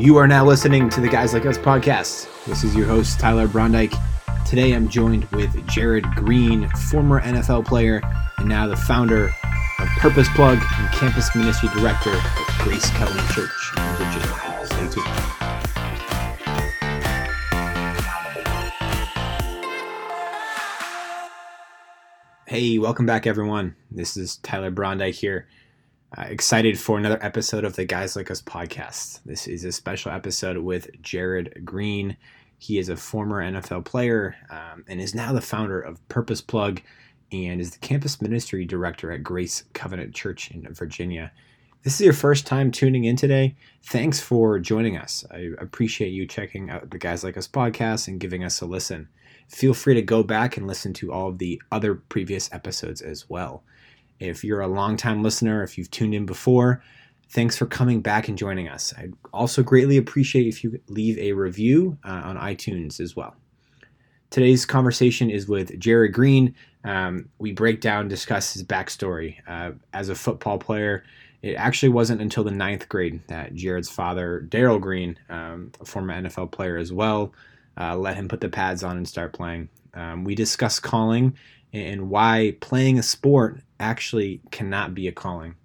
You are now listening to the Guys Like Us podcast. This is your host, Tyler Brondike. Today I'm joined with Jared Green, former NFL player and now the founder of Purpose Plug and campus ministry director at Grace Covenant Church in Virginia. Stay tuned. Hey, welcome back, everyone. This is Tyler Brondike here. Uh, excited for another episode of the Guys Like Us podcast. This is a special episode with Jared Green. He is a former NFL player um, and is now the founder of Purpose Plug and is the campus ministry director at Grace Covenant Church in Virginia. This is your first time tuning in today. Thanks for joining us. I appreciate you checking out the Guys Like Us podcast and giving us a listen. Feel free to go back and listen to all of the other previous episodes as well. If you're a longtime listener, if you've tuned in before, thanks for coming back and joining us. I'd also greatly appreciate if you leave a review uh, on iTunes as well. Today's conversation is with Jared Green. Um, we break down, discuss his backstory. Uh, as a football player, it actually wasn't until the ninth grade that Jared's father, Darrell Green, um, a former NFL player as well, uh, let him put the pads on and start playing. Um, we discuss calling and why playing a sport actually cannot be a calling.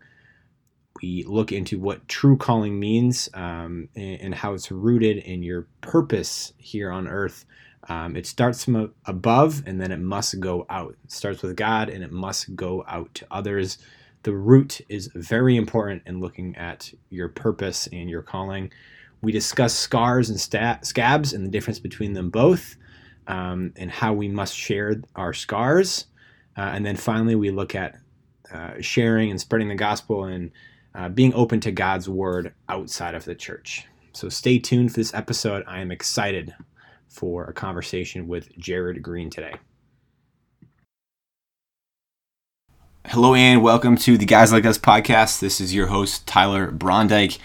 We look into what true calling means um, and, and, how it's rooted in your purpose here on earth. Um, it starts from above and then it must go out. It starts with God and it must go out to others. The root is very important in looking at your purpose and your calling. We discuss scars and scabs and the difference between them both, um, and how we must share our scars. Uh, and then finally, we look at uh, sharing and spreading the gospel and uh, being open to God's word outside of the church. So stay tuned for this episode. I am excited for a conversation with Jared Green today. Hello and welcome to the Guys Like Us podcast. This is your host, Tyler Brondike.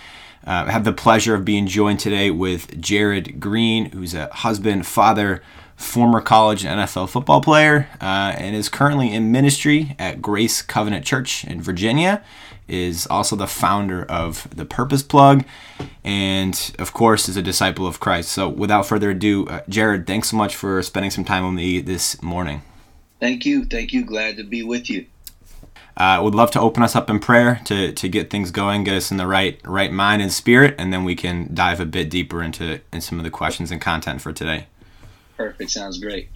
Uh, I have the pleasure of being joined today with Jared Green, who's a husband, father, former college and NFL football player, uh, and is currently in ministry at Grace Covenant Church in Virginia. Is also the founder of the Purpose Plug, and of course is a disciple of Christ. So, without further ado, uh, Jared, thanks so much for spending some time with me this morning. Thank you, thank you. Glad to be with you. I uh, would love to open us up in prayer to, to get things going, get us in the right right mind and spirit, and then we can dive a bit deeper into in some of the questions and content for today. Perfect. Sounds great.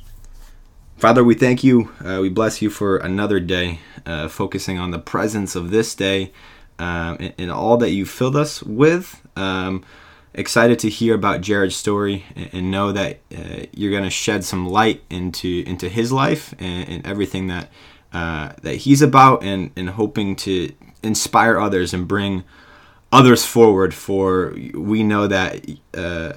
Father, we thank you. Uh, we bless you for another day, uh, focusing on the presence of this day and, and, all that you filled us with. Um, excited to hear about Jared's story and, and know that uh, you're going to shed some light into into his life and, and everything that uh, that he's about, and, and hoping to inspire others and bring others forward. For we know that uh,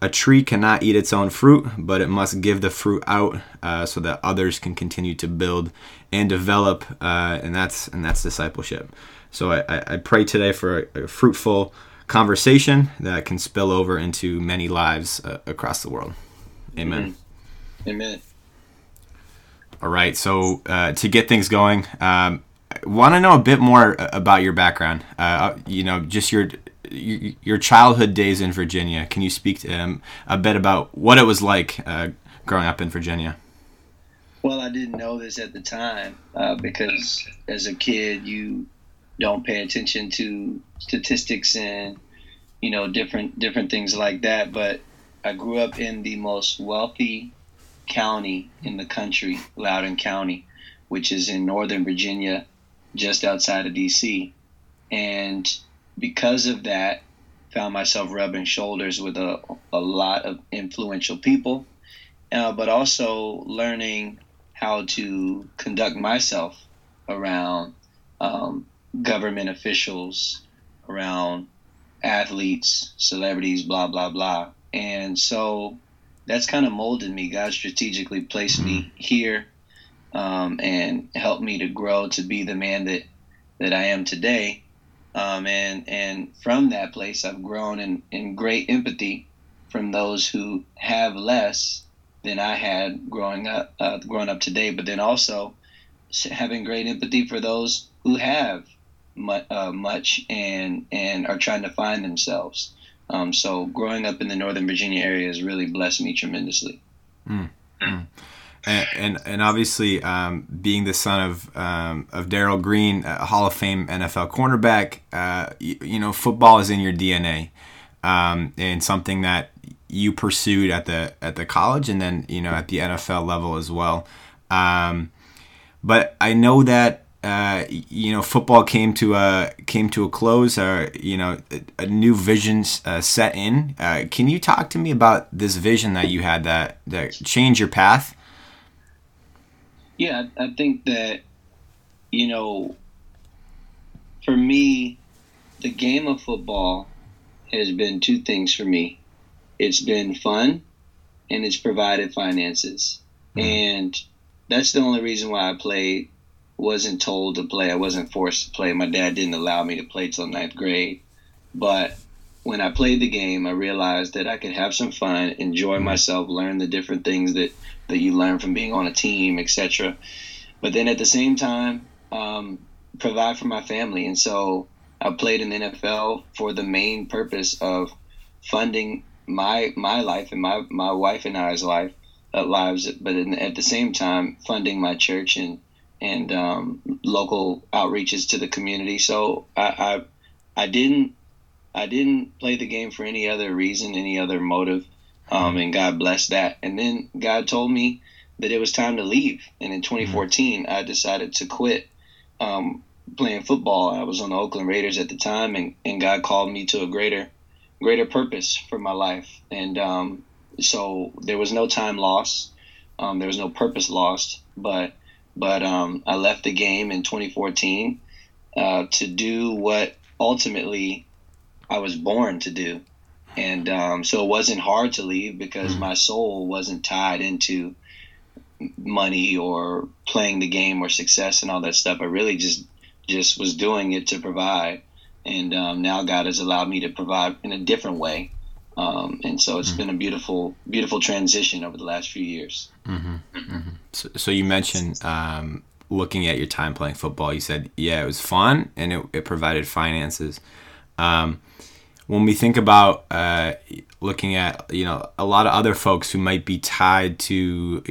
a tree cannot eat its own fruit, but it must give the fruit out uh, so that others can continue to build and develop, uh, and that's and that's discipleship. So I, I pray today for a, a, fruitful conversation that can spill over into many lives uh, across the world. Amen. Amen. All right. So uh, to get things going, um, want to know a bit more about your background. Uh, you know, just your your childhood days in Virginia. Can you speak to him a bit about what it was like uh, growing up in Virginia? Well, I didn't know this at the time uh, because as a kid, you don't pay attention to statistics and you know different different things like that. But I grew up in the most wealthy county in the country, Loudoun County, which is in northern Virginia, just outside of D.C. And because of that, found myself rubbing shoulders with a, a lot of influential people, uh, but also learning how to conduct myself around um, government officials, around athletes, celebrities, blah, blah, blah. And so that's kind of molded me. God strategically placed me mm-hmm. here um, and helped me to grow to be the man that, that I am today. Um, and and from that place, I've grown in, in great empathy from those who have less than I had growing up uh, growing up today. But then also having great empathy for those who have much, uh, much and and are trying to find themselves. Um, so growing up in the Northern Virginia area has really blessed me tremendously. Mm. And, and, obviously um, being the son of um, of Darrell Green, a Hall of Fame NFL cornerback, uh, you, you, know football is in your DNA, um, and something that you pursued at the at the college and then you know at the NFL level as well. Um, but I know that uh, you know football came to a came to a close. Or you know a, a new vision uh, set in. Uh, can you talk to me about this vision that you had that that changed your path? Yeah, I think that you know, for me, the game of football has been two things for me. It's been fun, and it's provided finances, mm-hmm. and that's the only reason why I played. Wasn't told to play. I wasn't forced to play. My dad didn't allow me to play till ninth grade. But when I played the game, I realized that I could have some fun, enjoy mm-hmm. myself, learn the different things that that you learn from being on a team, etc. But then at the same time, um, provide for my family. And so I played in the NFL for the main purpose of funding my my life and my my wife and I's life uh, lives, but in, at the same time funding my church and and um, local outreaches to the community. So I, I, I didn't I didn't play the game for any other reason, any other motive, um, and God blessed that. And then God told me that it was time to leave, and in 2014 I decided to quit. Um, playing football, I was on the Oakland Raiders at the time, and, and God called me to a greater, greater purpose for my life. And um, so there was no time lost. Um, there was no purpose lost, but but um, I left the game in 2014 uh, to do what ultimately I was born to do, and um, so it wasn't hard to leave because mm. my soul wasn't tied into money or playing the game or success and all that stuff. I really just just was doing it to provide, and um, now God has allowed me to provide in a different way um, and so it's mm-hmm. been a beautiful, beautiful transition over the last few years. Mm-hmm. Mm-hmm. So, so, you mentioned um, looking at your time playing football. You said, yeah, it was fun and it, it provided finances. Um, when we think about uh, looking at, you know, a lot of other folks who might be tied to,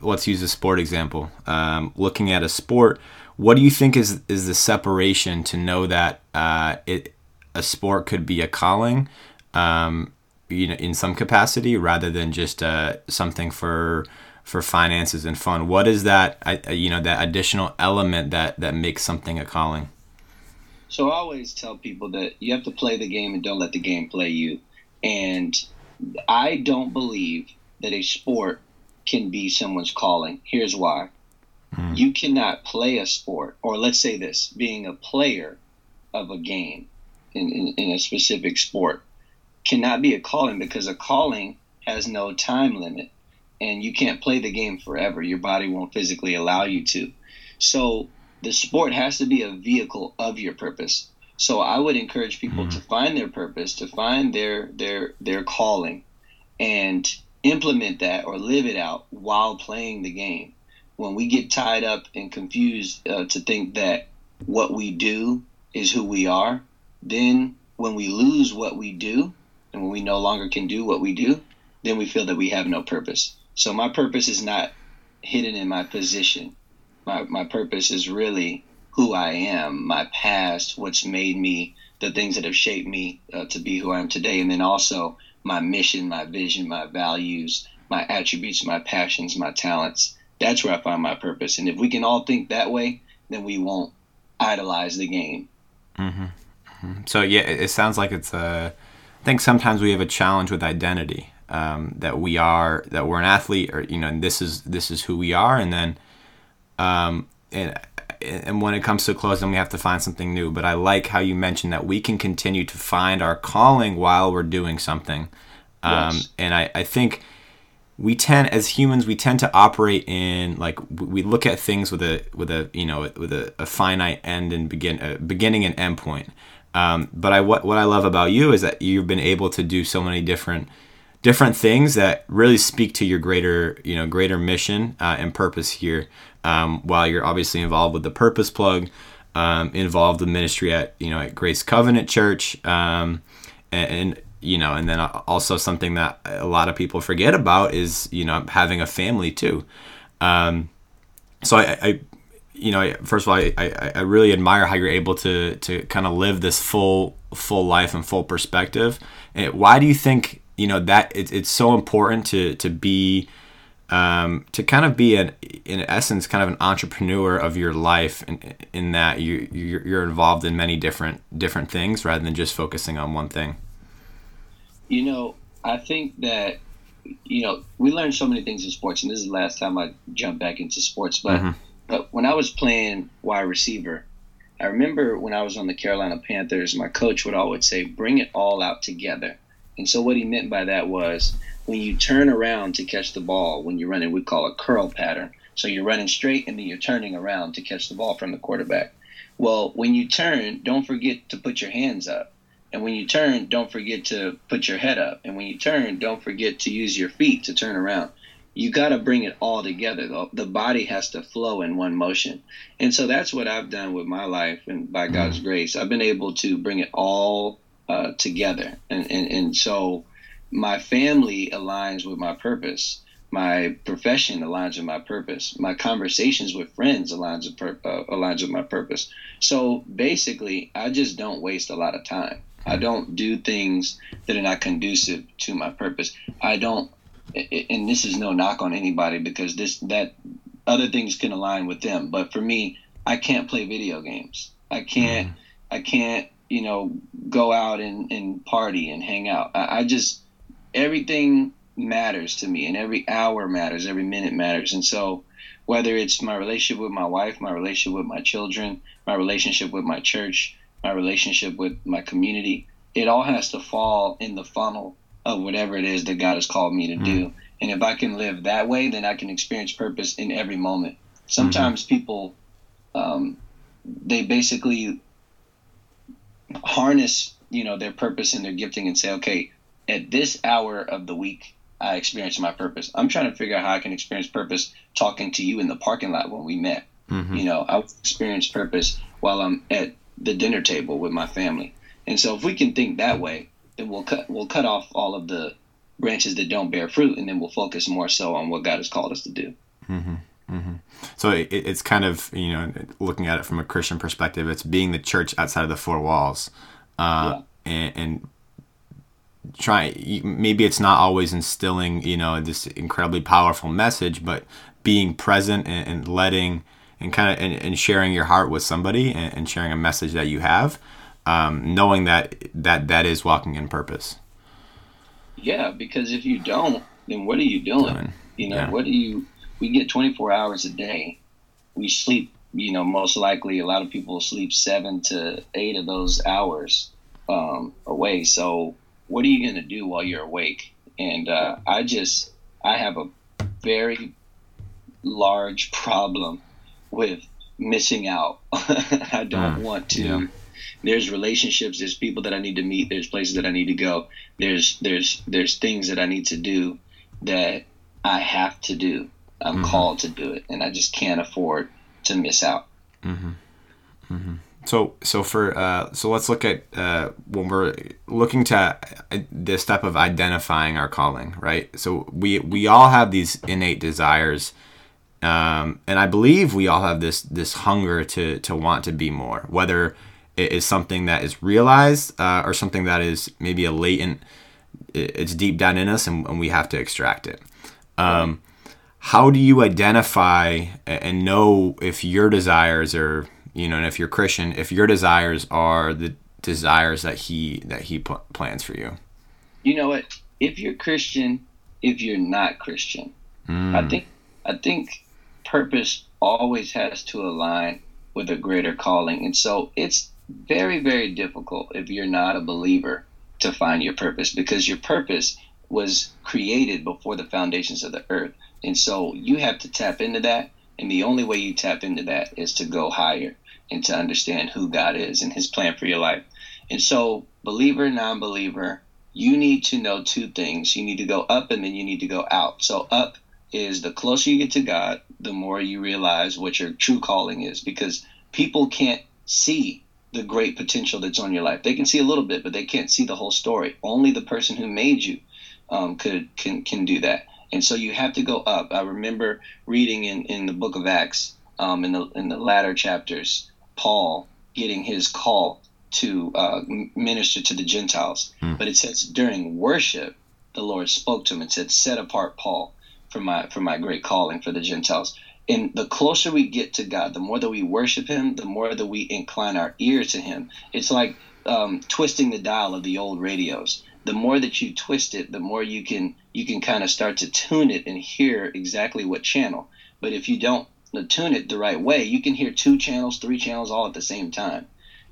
let's use a sport example, um, looking at a sport, what do you think is is the separation to know that uh, it a sport could be a calling? Um, you know in some capacity rather than just uh, something for for finances and fun what is that you know that additional element that that makes something a calling so i always tell people that you have to play the game and don't let the game play you and i don't believe that a sport can be someone's calling here's why mm. you cannot play a sport or let's say this being a player of a game in, in, in a specific sport cannot be a calling because a calling has no time limit and you can't play the game forever. Your body won't physically allow you to. So the sport has to be a vehicle of your purpose. So I would encourage people mm-hmm. to find their purpose, to find their their their calling and implement that or live it out while playing the game. When we get tied up and confused uh, to think that what we do is who we are, then when we lose what we do, and when we no longer can do what we do, then we feel that we have no purpose. So my purpose is not hidden in my position. My, my purpose is really who I am, my past, what's made me, the things that have shaped me uh, to be who I am today, and then also my mission, my vision, my values, my attributes, my passions, my talents. That's where I find my purpose. And if we can all think that way, then we won't idolize the game. Mm-hmm. Mm-hmm. So yeah, it sounds like it's a I think sometimes we have a challenge with identity um, that we are that we're an athlete or you know and this is this is who we are and then um, and and when it comes to close then we have to find something new but I like how you mentioned that we can continue to find our calling while we're doing something um, yes. and I, I think we tend as humans we tend to operate in like we look at things with a with a you know with a, a finite end and begin a beginning and end point um, but I what what I love about you is that you've been able to do so many different different things that really speak to your greater you know greater mission uh, and purpose here. Um, while you're obviously involved with the Purpose Plug, um, involved in ministry at you know at Grace Covenant Church, um, and, and you know, and then also something that a lot of people forget about is, you know, having a family too. Um, so I, I, you know, first of all, I, I, I really admire how you're able to, to kind of live this full, full life and full perspective. And why do you think, you know, that it's, it's so important to, to be, um, to kind of be an, in essence, kind of an entrepreneur of your life in, in that you, you're, you're involved in many different, different things rather than just focusing on one thing. You know, I think that you know we learn so many things in sports, and this is the last time I jump back into sports. But mm-hmm. but when I was playing wide receiver, I remember when I was on the Carolina Panthers, my coach would always say, "Bring it all out together." And so what he meant by that was when you turn around to catch the ball, when you're running, we call a curl pattern. So you're running straight and then you're turning around to catch the ball from the quarterback. Well, when you turn, don't forget to put your hands up. And when you turn, don't forget to put your head up. And when you turn, don't forget to use your feet to turn around. You got to bring it all together. The, the body has to flow in one motion. And so that's what I've done with my life. And by. God's grace, I've been able to bring it all uh, together. And, and, and so my family aligns with my purpose. My profession aligns with my purpose. My conversations with friends aligns with, pur- uh, aligns with my purpose. So basically, I just don't waste a lot of time. I don't do things that are not conducive to my purpose. I don't, and this is no knock on anybody because this that other things can align with them. But for me, I can't play video games. I can't. Mm. I can't. You know, go out and, and party and hang out. I, I just everything matters to me, and every hour matters. Every minute matters, and so whether it's my relationship with my wife, my relationship with my children, my relationship with my church, my relationship with my community, it all has to fall in the funnel of whatever it is that God has called me to mm-hmm. do. And if I can live that way, then I can experience purpose in every moment. Sometimes mm-hmm. people, um, they basically harness, you know, their purpose and their gifting and say, okay, at this hour of the week, I experience my purpose. I'm trying to figure out how I can experience purpose talking to you in the parking lot when we met. Mm-hmm. You know, I experience purpose while I'm at the dinner table with my family. And so if we can think that way, then we'll cut we'll cut off all of the branches that don't bear fruit, and then we'll focus more so on what God has called us to do. Mm-hmm. Mm-hmm. So it, it's kind of you know looking at it from a Christian perspective, it's being the church outside of the four walls, uh, yeah. and, and try maybe it's not always instilling you know this incredibly powerful message, but being present and, and letting and kind of and, and, sharing your heart with somebody and, and sharing a message that you have, um, knowing that that that is walking in purpose. Yeah, because if you don't, then what are you doing? doing. You know, yeah. what do you? We get 24 hours a day. We sleep. You know, most likely a lot of people sleep seven to eight of those hours um, away. So, what are you going to do while you're awake? And uh, I just, I have a very large problem with missing out. I don't mm, want to. Yeah. There's relationships. There's people that I need to meet. There's places that I need to go. There's there's there's things that I need to do that I have to do. I'm mm-hmm. called to do it, and I just can't afford to miss out. Mm-hmm. Mm-hmm. So so for uh, so let's look at uh, when we're looking to uh, the step of identifying our calling, right? So we we all have these innate desires um, and I believe we all have this this hunger to to want to be more, whether it is something that is realized uh, or something that is maybe a latent. It's deep down in us, and, and we have to extract it. Um, how do you identify and know if your desires are, you know, and if you're Christian, if your desires are the desires that he that he pl- plans for you? You know what? If you're Christian, if you're not Christian, mm. I think I think purpose always has to align with a greater calling. And so it's very, very difficult if you're not a believer to find your purpose because your purpose was created before the foundations of the earth. And so you have to tap into that. And the only way you tap into that is to go higher and to understand who God is and his plan for your life. And so, believer, non believer, you need to know two things. You need to go up and then you need to go out. So, up is the closer you get to God, the more you realize what your true calling is because people can't see the great potential that's on your life. They can see a little bit, but they can't see the whole story. Only the person who made you um, could can can do that. And so you have to go up. I remember reading in, in the book of Acts, um, in the in the latter chapters, Paul getting his call to uh, minister to the Gentiles. Hmm. But it says during worship, the Lord spoke to him and said, "Set apart Paul for my for my great calling for the Gentiles." And the closer we get to God, the more that we worship Him, the more that we incline our ear to Him. It's like um, twisting the dial of the old radios. The more that you twist it, the more you can you can kind of start to tune it and hear exactly what channel. But if you don't tune it the right way, you can hear two channels, three channels all at the same time.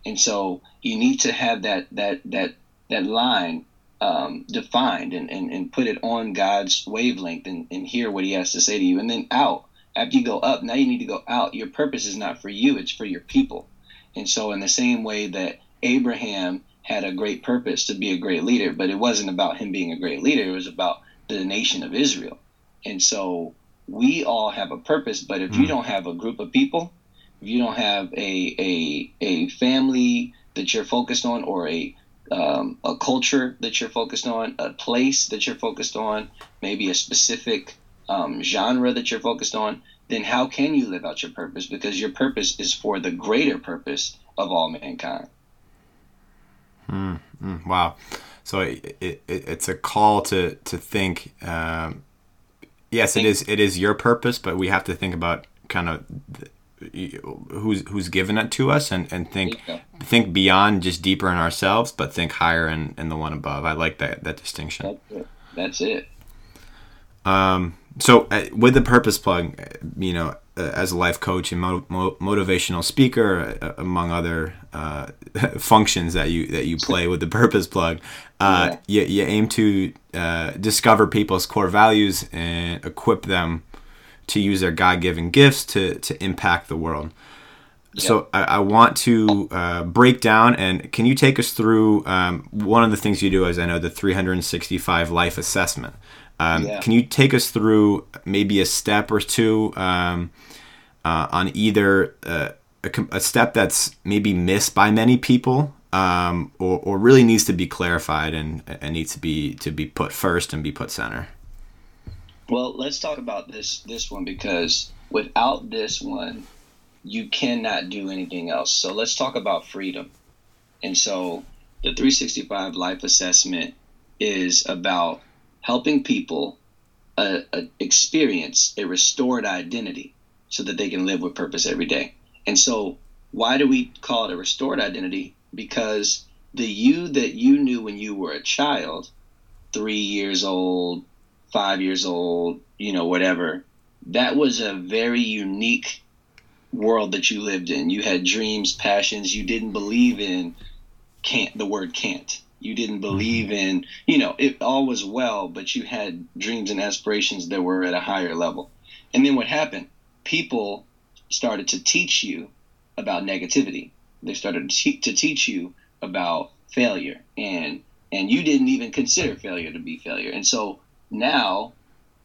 And so you need to have that that that that line um, defined and, and, and put it on God's wavelength and, and hear what he has to say to you. And then out, after you go up, now you need to go out. Your purpose is not for you, it's for your people. And so, in the same way that Abraham had a great purpose to be a great leader, but it wasn't about him being a great leader, it was about the nation of Israel. And so, we all have a purpose, but if mm. you don't have a group of people, if you don't have a, a, a family that you're focused on or a um, a culture that you're focused on, a place that you're focused on, maybe a specific um, genre that you're focused on, then how can you live out your purpose? Because your purpose is for the greater purpose of all mankind. Mm, mm, wow. So it, it, it's a call to to think. Um, yes, it is. It is your purpose, but we have to think about kind of who's who's given it to us and, and think think beyond just deeper in ourselves but think higher in, in the one above i like that that distinction that's it, that's it. um so uh, with the purpose plug you know uh, as a life coach and mo- mo- motivational speaker uh, among other uh, functions that you that you play with the purpose plug uh, yeah. you, you aim to uh, discover people's core values and equip them to use their God-given gifts to to impact the world. So I, I, want to uh, break down and can you take us through um, one of the things you do is I know the 365 life assessment. Um, yeah. Can you take us through maybe a step or two um, uh, on either uh, a, a, step that's maybe missed by many people um, or, or really needs to be clarified and, and needs to be to be put first and be put center? Well, let's talk about this this one because without this one, you cannot do anything else. So let's talk about freedom. And so the 365 life assessment is about helping people uh, uh, experience a restored identity so that they can live with purpose every day. And so, why do we call it a restored identity? Because the you that you knew when you were a child, three years old, five years old, you know, whatever. That was a very unique world that you lived in. You had dreams, passions. You didn't believe in can't the word can't. You didn't mm-hmm. believe in, you know, it all was well, but you had dreams and aspirations that were at a higher level. And then what happened? People started to teach you about negativity. They started to, teach you about failure and and you didn't even consider failure to be failure. And so now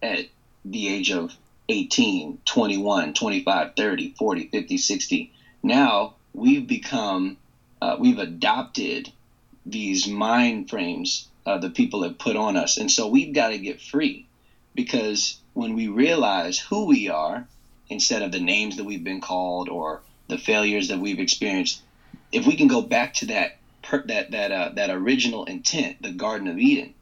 at the age of 18 21 25 30 40 50 60 now we've become uh, we've adopted these mind frames uh, that people have put on us and so we've got to get free because when we realize who we are instead of the names that we've been called or the failures that we've experienced if we can go back to that that that uh, that original intent the garden of eden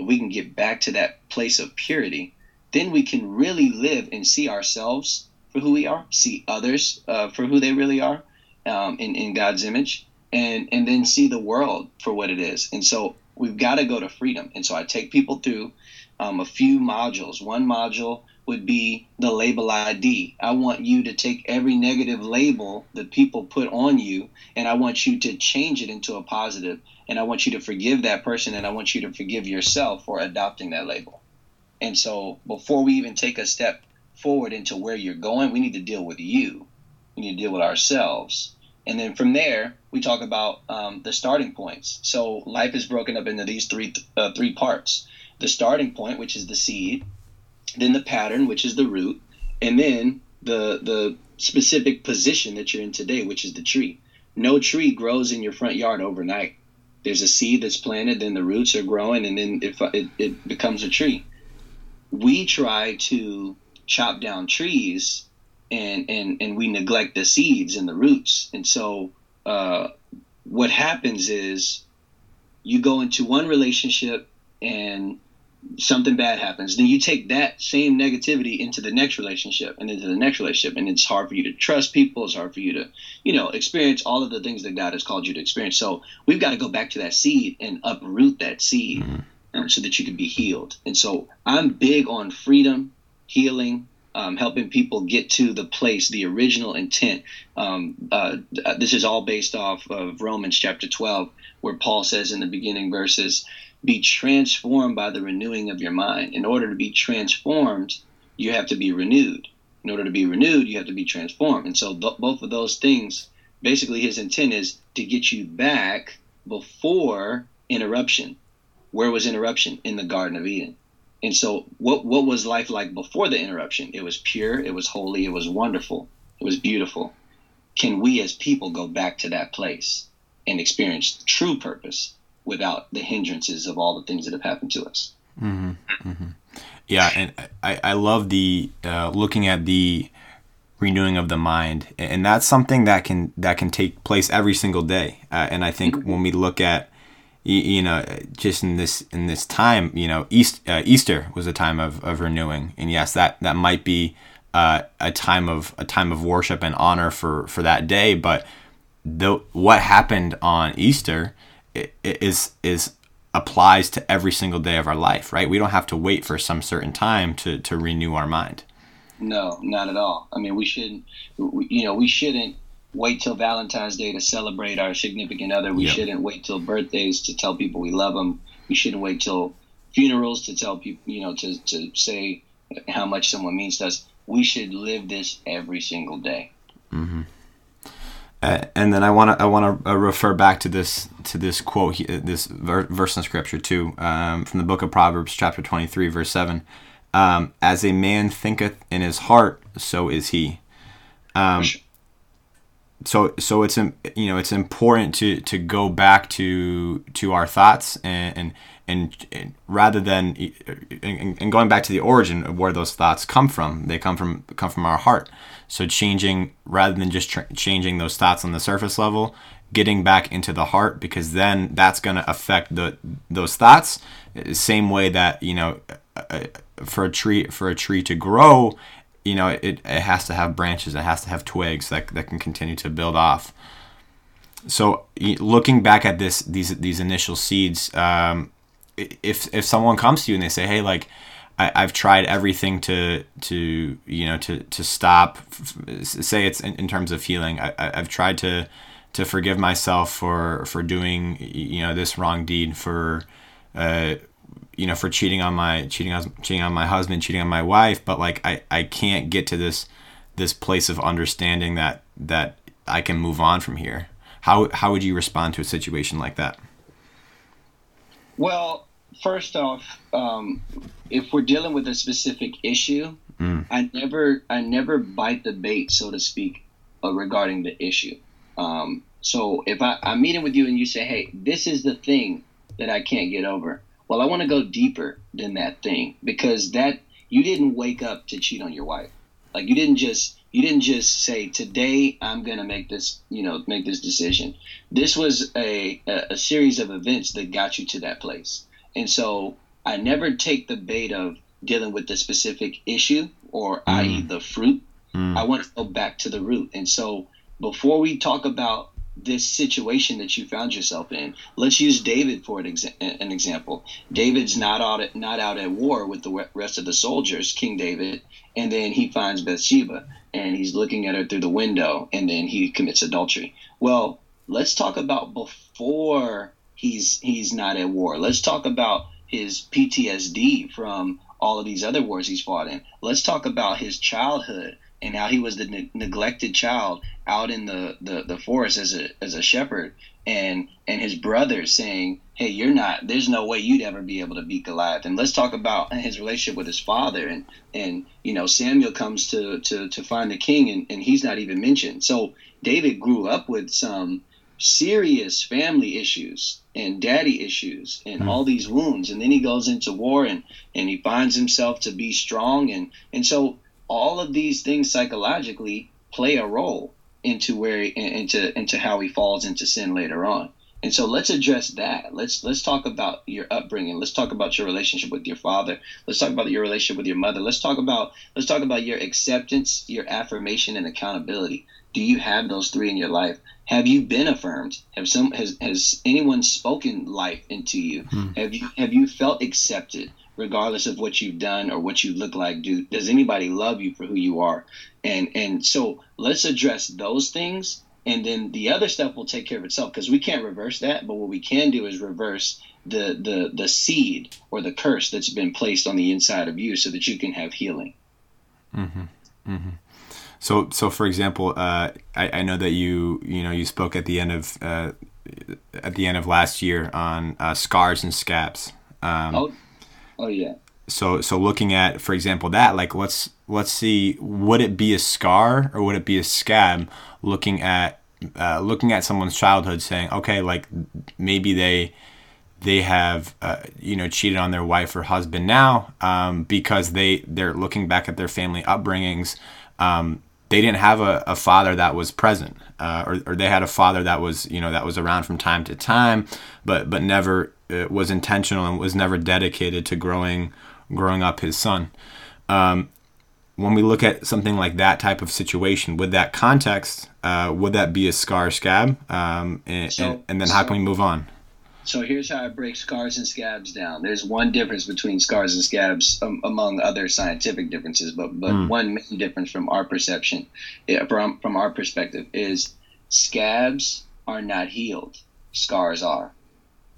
if we can get back to that place of purity, then we can really live and see ourselves for who we are, see others uh, for who they really are um, in, in God's image, and, and then see the world for what it is. And so we've got to go to freedom. And so I take people through um, a few modules. One module would be the label ID. I want you to take every negative label that people put on you and I want you to change it into a positive and I want you to forgive that person and I want you to forgive yourself for adopting that label. And so before we even take a step forward into where you're going, we need to deal with you. We need to deal with ourselves. And then from there, we talk about um, the starting points. So life is broken up into these three uh, three parts: the starting point, which is the seed, then the pattern, which is the root, and then the the specific position that you're in today, which is the tree. no tree grows in your front yard overnight. There's a seed that's planted, then the roots are growing, and then it, it, it becomes a tree. We try to chop down trees and, and, and we neglect the seeds and the roots. And so uh, what happens is you go into one relationship and something bad happens then you take that same negativity into the next relationship and into the next relationship and it's hard for you to trust people it's hard for you to you know experience all of the things that god has called you to experience so we've got to go back to that seed and uproot that seed mm-hmm. Um, so that you can be healed and so i'm big on freedom healing um, helping people get to the place, the original intent. Um, uh, this is all based off of Romans chapter 12, where Paul says in the beginning verses, be transformed by the renewing of your mind. In order to be transformed, you have to be renewed. In order to be renewed, you have to be transformed. And so, th- both of those things, basically, his intent is to get you back before interruption. Where was interruption? In the Garden of Eden. And so, what, what was life like before the interruption? It was pure, it was holy, it was wonderful, it was beautiful. Can we as people go back to that place and experience true purpose? Without the hindrances of all the things that have happened to us. Mm-hmm. Mm-hmm. Yeah, and I, I love the uh, looking at the renewing of the mind, and that's something that can that can take place every single day. Uh, and I think when we look at you know just in this in this time, you know, East, uh, Easter was a time of, of renewing, and yes, that that might be uh, a time of a time of worship and honor for for that day, but the what happened on Easter is is applies to every single day of our life, right? We don't have to wait for some certain time to to renew our mind. No, not at all. I mean, we shouldn't. We, you know, we shouldn't wait till Valentine's Day to celebrate our significant other. We yep. shouldn't wait till birthdays to tell people we love them. We shouldn't wait till funerals to tell people, you know, to to say how much someone means to us. We should live this every single day. Mm-hmm. Uh, and then I want to I want to uh, refer back to this to this quote this verse in scripture too um, from the book of Proverbs chapter 23 verse 7 um, as a man thinketh in his heart so is he. Um, so so it's you know it's important to to go back to to our thoughts and and, and, and rather than and, and going back to the origin of where those thoughts come from they come from come from our heart. So changing rather than just tr- changing those thoughts on the surface level, getting back into the heart because then that's going to affect the those thoughts same way that you know uh, uh, for a tree for a tree to grow you know it, it has to have branches it has to have twigs that, that can continue to build off. So looking back at this these these initial seeds um, if if someone comes to you and they say hey like I, have tried everything to to you know to to stop. Say it's in, in terms of healing. I, I've tried to to forgive myself for for doing you know this wrong deed for uh, you know for cheating on my cheating on cheating on my husband cheating on my wife but like I, I can't get to this this place of understanding that that I can move on from here how how would you respond to a situation like that well first off, um, if we're dealing with a specific issue, mm. I never I never bite the bait, so to speak, uh, regarding the issue. Um, so if I, I'm meeting with you and you say, "Hey, this is the thing that I can't get over," well, I want to go deeper than that thing because that you didn't wake up to cheat on your wife. Like you didn't just you didn't just say today I'm gonna make this you know make this decision. This was a, a, series of events that got you to that place. And so I never take the bait of dealing with the specific issue or mm. i.e. the fruit. Mm. I want to go back to the root. And so before we talk about this situation that you found yourself in, let's use David for an, exa- an example. David's not out at not out at war with the rest of the soldiers, King David, and then he finds Bathsheba and he's looking at her through the window, and then he commits adultery. Well, let's talk about before he's he's not at war. Let's talk about his PTSD from all of these other wars he's fought in. Let's talk about his childhood and how he was the ne- neglected child out in the, the, the forest as a as a shepherd and and his brothers saying hey you're not there's no way you'd ever be able to beat goliath and let's talk about his relationship with his father and and you know samuel comes to to to find the king and, and he's not even mentioned so david grew up with some serious family issues and daddy issues and mm. all these wounds and then he goes into war and and he finds himself to be strong and and so all of these things psychologically play a role into where into into how he falls into sin later on. And so let's address that. Let's let's talk about your upbringing. Let's talk about your relationship with your father. Let's talk about your relationship with your mother. Let's talk about let's talk about your acceptance your affirmation and accountability. Do you have those three in your life? Have you been affirmed? Have some has has anyone spoken life into you? Hmm. have you have you felt accepted regardless of what you've done or what you look like do does anybody love you for who you are and and so let's address those things and then the other stuff will take care of itself because we can't reverse that but what we can do is reverse the the the seed or the curse that's been placed on the inside of you so that you can have healing mm-hmm. Mm-hmm. So, so for example, uh, I, I, know that you you know you spoke at the end of uh, at the end of last year on uh, scars and scabs. Um, oh, oh yeah. So, so looking at, for example, that like let's let's see, would it be a scar or would it be a scab? Looking at uh, looking at someone's childhood, saying, okay, like maybe they they have uh, you know cheated on their wife or husband now um, because they they're looking back at their family upbringings. Um, they didn't have a, a father that was present uh, or, or they had a father that was you know that was around from time to time but but never was intentional and was never dedicated to growing growing up his son um, when we look at something like that type of situation with that context uh, would that be a scar scab um, and, so, and, and, then how can we move on so here's how I break scars and scabs down. There's one difference between scars and scabs, um, among other scientific differences, but but mm. one main difference from our perception, from from our perspective, is scabs are not healed. Scars are,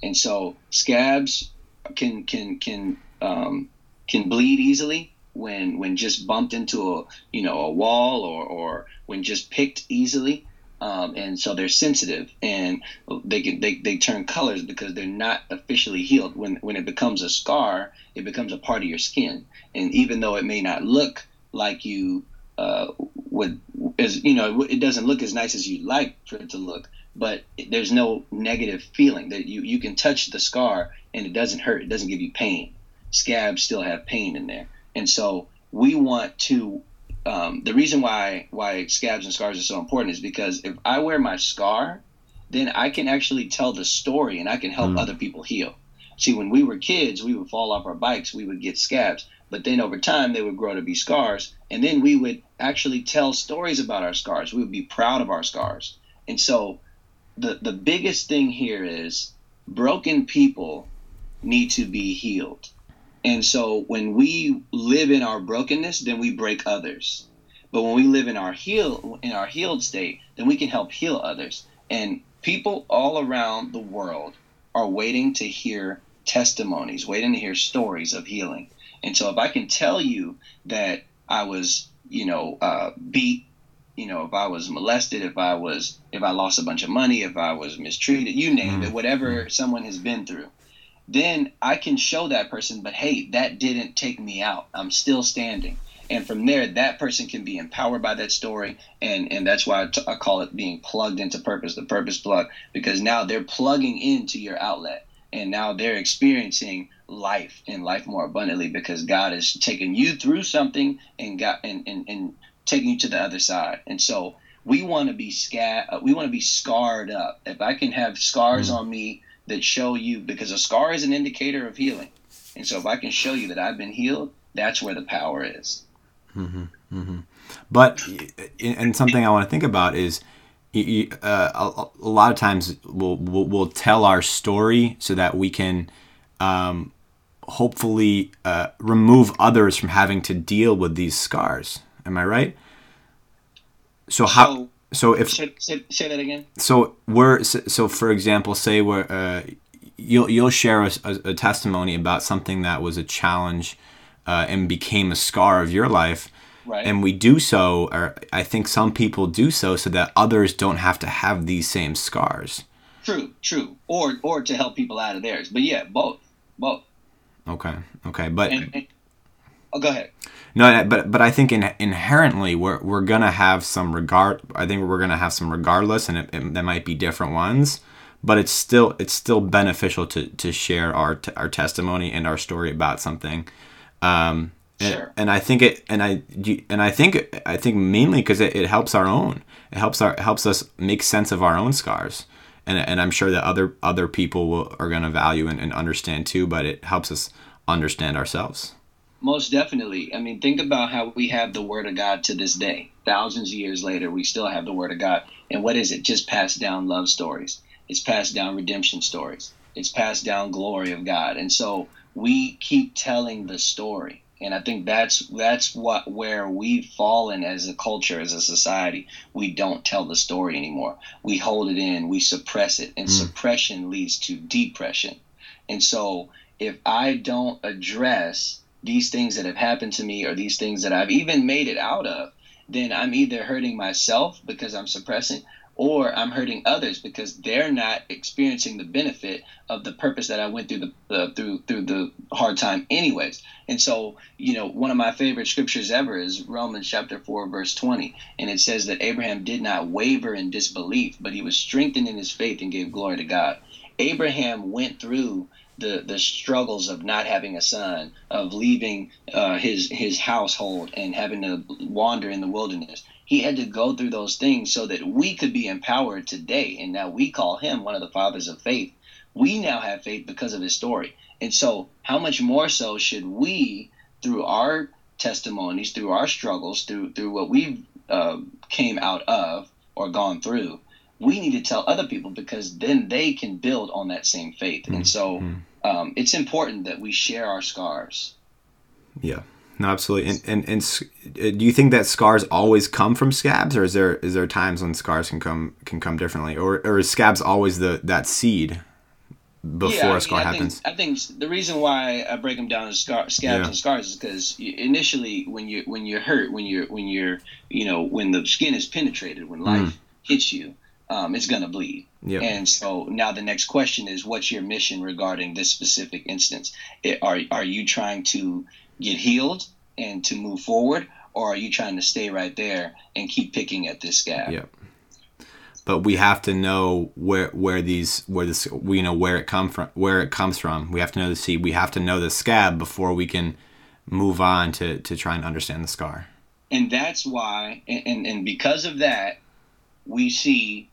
and so scabs can can can um, can bleed easily when when just bumped into a you know a wall or or when just picked easily. Um, and so they're sensitive and they can they, they turn colors because they're not officially healed. When when it becomes a scar it becomes a part of your skin. And even though it may not look like you uh, would as you know it doesn't look as nice as you'd like for it to look but there's no negative feeling that you you can touch the scar and it doesn't hurt it doesn't give you pain scabs still have pain in there and so we want to um, the reason why why scabs and scars are so important is because if I wear my scar, then I can actually tell the story and I can help mm. other people heal. See, when we were kids, we would fall off our bikes, we would get scabs, but then over time they would grow to be scars, and then we would actually tell stories about our scars. We would be proud of our scars, and so the the biggest thing here is broken people need to be healed. And so when we live in our brokenness, then we break others. But when we live in our heal in our healed state, then we can help heal others. And people all around the world are waiting to hear testimonies, waiting to hear stories of healing. And so if I can tell you that I was, you know, uh, beat, you know, if I was molested, if I was, if I lost a bunch of money, if I was mistreated, you name mm-hmm. it, whatever someone has been through, then I can show that person, but hey, that didn't take me out. I'm still standing. And from there, that person can be empowered by that story. And, and that's why I, t- I call it being plugged into purpose, the purpose plug, because now they're plugging into your outlet. And now they're experiencing life and life more abundantly because God has taken you through something and got and, and, and taking you to the other side. And so we want to be scat uh, we want to be scarred up. If I can have scars mm-hmm. on me that show you because a scar is an indicator of healing. And so if I can show you that I've been healed, that's where the power is. Mm-hmm, mm-hmm. But and something I want to think about is uh, a, a, lot of times we'll, we'll, we'll tell our story so that we can um, hopefully uh, remove others from having to deal with these scars. Am I right? So how so if say, say, say, that again. So we're so, so for example, say we're uh, you'll you'll share a, a, testimony about something that was a challenge uh, and became a scar of your life. Right. And we do so, or I think some people do so, so that others don't have to have these same scars. True, true. Or or to help people out of theirs. But yeah, both, both. Okay, okay, but And, and, oh, go ahead. No, but but I think in, inherently we're we're gonna have some regard. I think we're gonna have some regardless, and it, it, there might be different ones. But it's still it's still beneficial to, to share our t- our testimony and our story about something. Um, and, Sure. and I think it and I and I think I think mainly because it, it helps our own. It helps our it helps us make sense of our own scars. And, and I'm sure that other other people will, are going to value and, and understand too, but it helps us understand ourselves. Most definitely. I mean, think about how we have the Word of God to this day. Thousands of years later, we still have the Word of God. And what is it? Just passed down love stories. It's passed down redemption stories. It's passed down glory of God. And so we keep telling the story. And I think that's that's what where we've fallen as a culture, as a society. We don't tell the story anymore. We hold it in, we suppress it, and mm. suppression leads to depression. And so if I don't address these things that have happened to me or these things that I've even made it out of, then I'm either hurting myself because I'm suppressing or I'm hurting others because they're not experiencing the benefit of the purpose that I went through the uh, through through the hard time anyways. And so, you know, one of my favorite scriptures ever is Romans chapter 4 verse 20, and it says that Abraham did not waver in disbelief, but he was strengthened in his faith and gave glory to God. Abraham went through the the struggles of not having a son, of leaving uh, his his household and having to wander in the wilderness. He had to go through those things so that we could be empowered today. And now we call him one of the fathers of faith. We now have faith because of his story. And so, how much more so should we, through our testimonies, through our struggles, through through what we've uh, came out of or gone through, we need to tell other people because then they can build on that same faith. And so um, it's important that we share our scars. Yeah, no, absolutely. And, and and uh, do you think that scars always come from scabs, or is there is there times when scars can come can come differently, or or is scabs always the that seed before yeah, I a scar I happens? Think, I think the reason why I break them down as scar, scabs Yeah. and scars is because initially, when you when you're hurt, when you're when you're you know when the skin is penetrated, when life hits you, um, it's gonna bleed. Yeah. And so now the next question is, what's your mission regarding this specific instance? It, are are you trying to get healed and to move forward, or are you trying to stay right there and keep picking at this scab? Yeah. But we have to know where where these where this we you know where it come from where it comes from. We have to know the seed. We have to know the scab before we can move on to to try and understand the scar. and that's why and, and, and because of that we see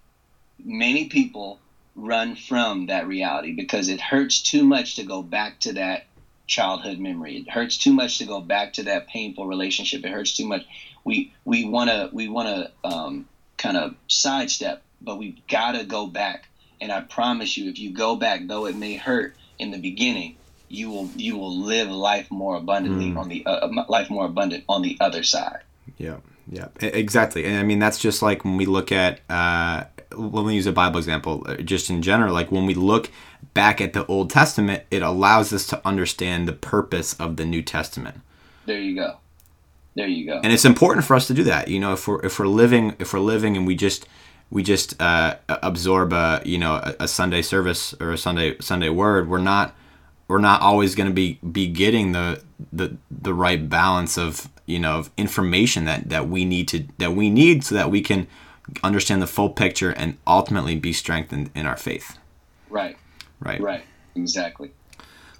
many people run from that reality because it hurts too much to go back to that childhood memory. It hurts too much to go back to that painful relationship. It hurts too much. We we want to we want to um, kind of sidestep but we've got to go back. And i promise you if you go back though it may hurt in the beginning you will you will live life more abundantly on the uh, life more abundant on the other side. Yeah, yeah, exactly. And I mean, that's just like when we look at uh, when we use a Bible example, uh, just in general, like when we look back at the Old Testament, it allows us to understand the purpose of the New Testament. There you go. There you go. and it's important for us to do that you know if we're if we're living if we're living and we just we just uh, absorb a you know a, a sunday service or a sunday sunday word we're not we're not always going to be be getting the the the right balance of you know of information that that we need to that we need so that we can understand the full picture and ultimately be strengthened in our faith right. right Right. Exactly.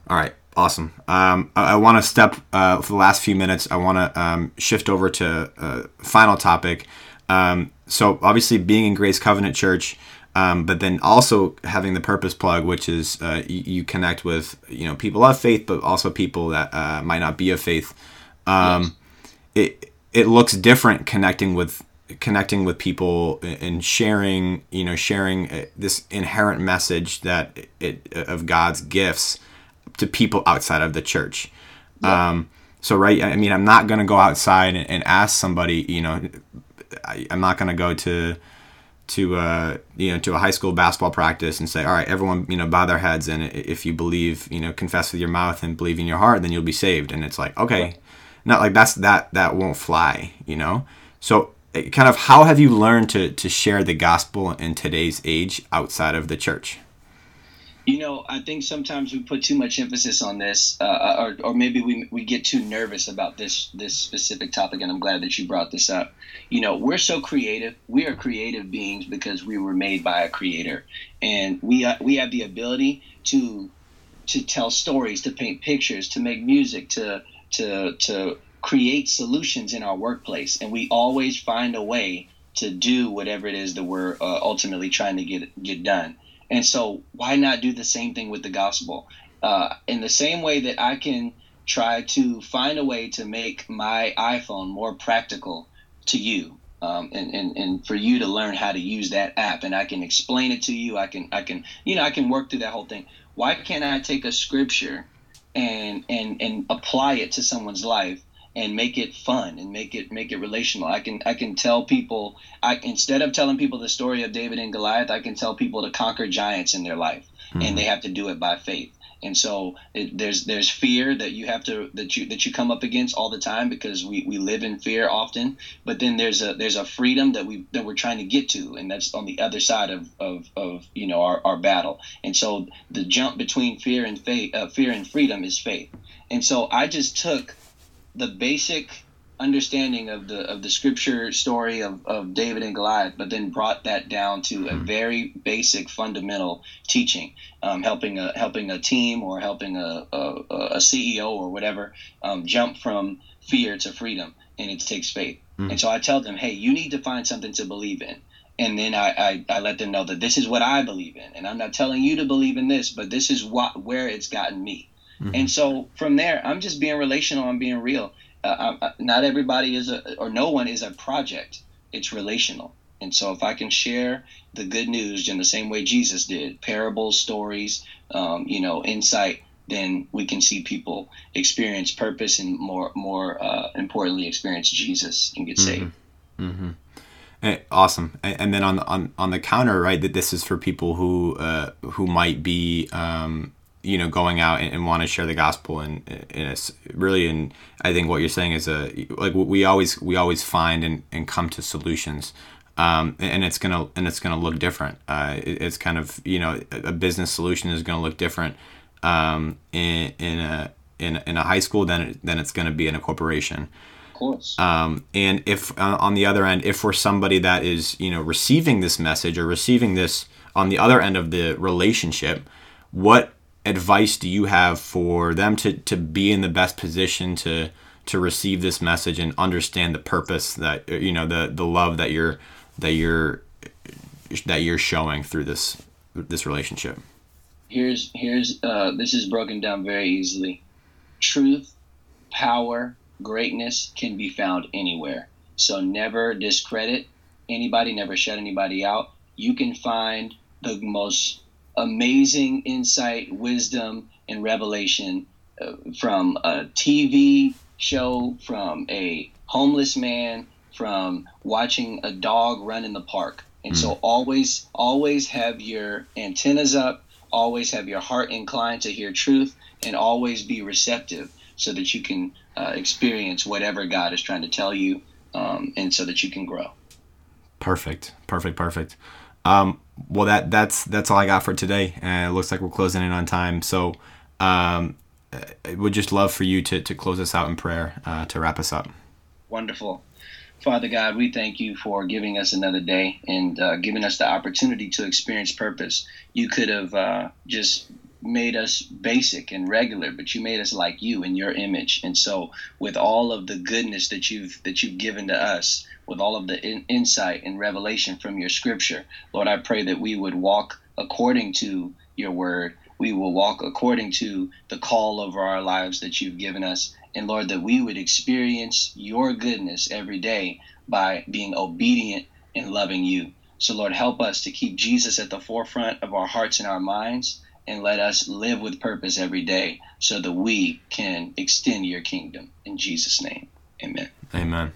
all right, awesome. Um, I, I want to step uh, for the last few minutes. I want to um, shift over to uh, final topic. Um, so obviously, being in Grace Covenant Church, um, but then also having the Purpose Plug, which is uh, you, you connect with you know people of faith, but also people that uh, might not be of faith. Um, It it looks different connecting with connecting with people and sharing you know sharing uh, this inherent message that it of God's gifts to people outside of the church. Um, so right, I mean, I'm not gonna go outside and, and ask somebody, you know, I, I'm not gonna go to to uh, you know to a high school basketball practice and say, all right, everyone, you know, bow their heads and if you believe, you know, confess with your mouth and believe in your heart, then you'll be saved. And it's like, okay, not like that's that that won't fly you know so kind of how have you learned to to share the gospel in today's age outside of the church you know, I think sometimes we put too much emphasis on this, uh, uh, or, or maybe we, we get too nervous about this this specific topic. And I'm glad that you brought this up. You know, we're so creative. We are creative beings because we were made by a creator, and we uh, we have the ability to to tell stories, to paint pictures, to make music, to to to create solutions in our workplace, and we always find a way to do whatever it is that we're uh, ultimately trying to get get done. And so, why not do the same thing with the gospel? Uh, in the same way that I can try to find a way to make my iPhone more practical to you, um, and, and, and for you to learn how to use that app, and I can explain it to you. I can I can you know I can work through that whole thing. Why can't I take a scripture and and and apply it to someone's life and make it fun and make it make it relational. I can I can tell people I instead of telling people the story of David and Goliath, I can tell people to conquer giants in their life, mm-hmm. and they have to do it by faith. And so it, there's there's fear that you have to that you that you come up against all the time because we, we live in fear often. But then there's a there's a freedom that we that we're trying to get to, and that's on the other side of, of, of you know our, our battle. And so the jump between fear and faith, uh, fear and freedom is faith. And so I just took the basic understanding of the of the scripture story of, of David and Goliath, but then brought that down to a hmm. very basic fundamental teaching, um, helping a helping a team or helping a, a, a CEO or whatever um, jump from fear to freedom, and it takes faith. Mm. And so I tell them, hey, you need to find something to believe in. And then I, I, I let them know that this is what I believe in. And I'm not telling you to believe in this, but this is what where it's gotten me. Mm-hmm. And so from there, I'm just being relational. I'm being real. Uh, I, not everybody is a, or no one is a project. It's relational. And so if I can share the good news in the same way Jesus did, parables, stories, um, you know, insight, then we can see people experience purpose and more, more uh, importantly, experience Jesus and get mm-hmm. saved. Mm-hmm. Eh, awesome. And then on on on the counter, right? That this is for people who uh, who might be um, you know going out and, and want to share the gospel and and it's really and I think what you're saying is a like we always we always find and, and come to solutions. Um, and it's gonna and it's gonna look different. Uh, it, it's kind of you know a business solution is gonna look different um, in, in a in, in a high school than it, than it's gonna be in a corporation. Of course. Um, and if uh, on the other end if we're somebody that is you know receiving this message or receiving this on the other end of the relationship what advice do you have for them to, to be in the best position to to receive this message and understand the purpose that you know the the love that you're that you're that you're showing through this this relationship? Here's here's uh, this is broken down very easily. Truth power greatness can be found anywhere. So never discredit anybody never shut anybody out. You can find the most amazing insight, wisdom, and revelation uh, from a TV show, from a homeless man, from watching a dog run in the park. And mm. so hmm. always, always have your antennas up, always have your heart inclined to hear truth, and always be receptive so that you can uh, experience whatever God is trying to tell you um, and so that you can grow. Perfect, perfect, perfect. Um, well, that that's that's all I got for today, and it looks like we're closing in on time. So, um, I would just love for you to to close us out in prayer uh, to wrap us up. Wonderful. Father God, we thank you for giving us another day and uh, giving us the opportunity to experience purpose. You could have uh, just made us basic and regular, but you made us like you in your image. And so, with all of the goodness that you've that you've given to us, with all of the in- insight and revelation from your Scripture, Lord, I pray that we would walk according to your word. We will walk according to the call over our lives that you've given us. And Lord, that we would experience your goodness every day by being obedient and loving you. So, Lord, help us to keep Jesus at the forefront of our hearts and our minds and let us live with purpose every day so that we can extend your kingdom. In Jesus' name, amen. Amen.